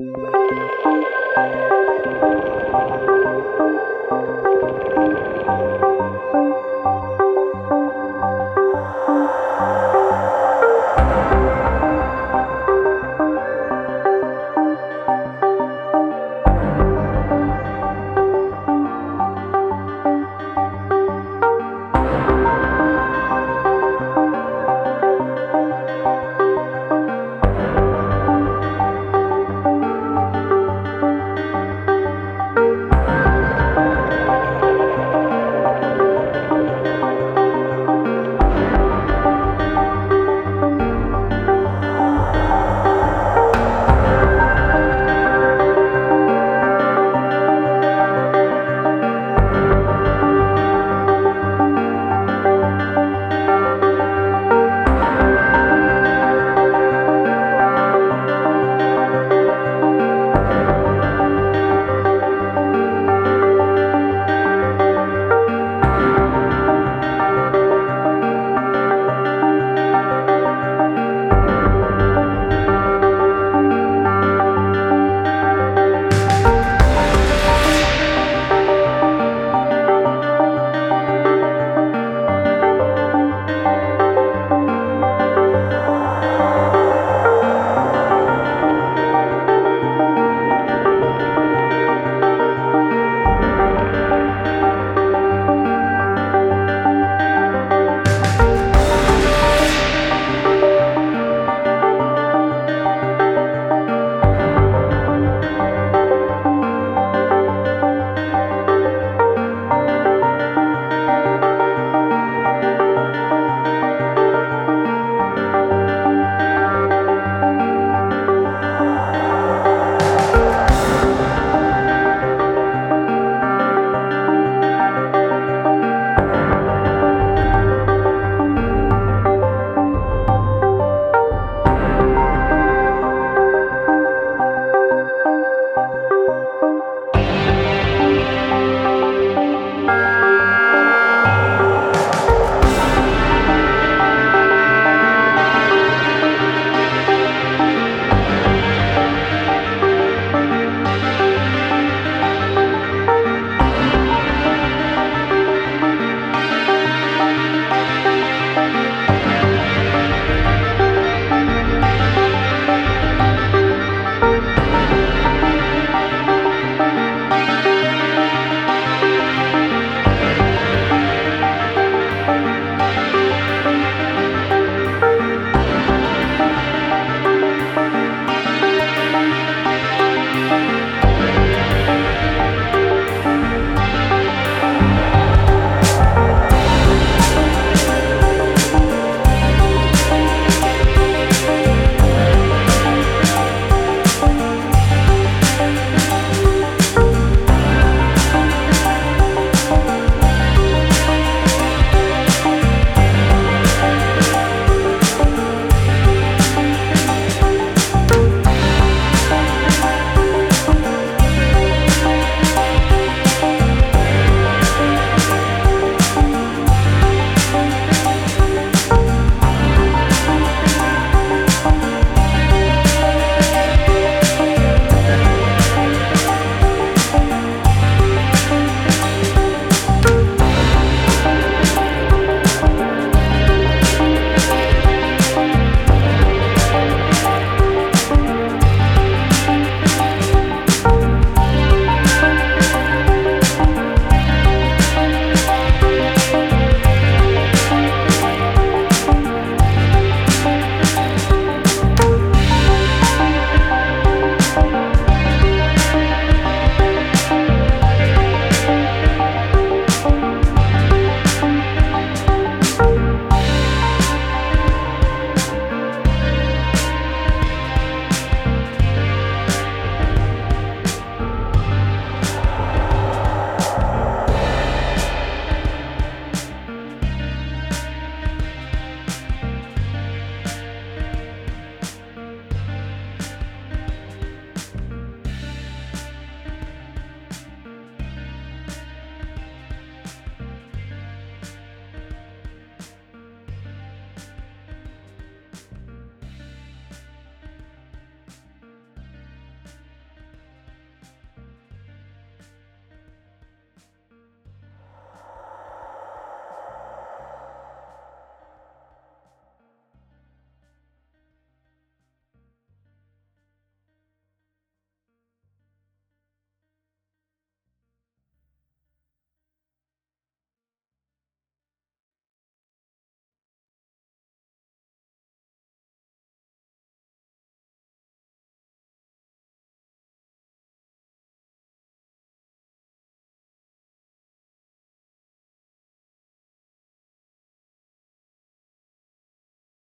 Música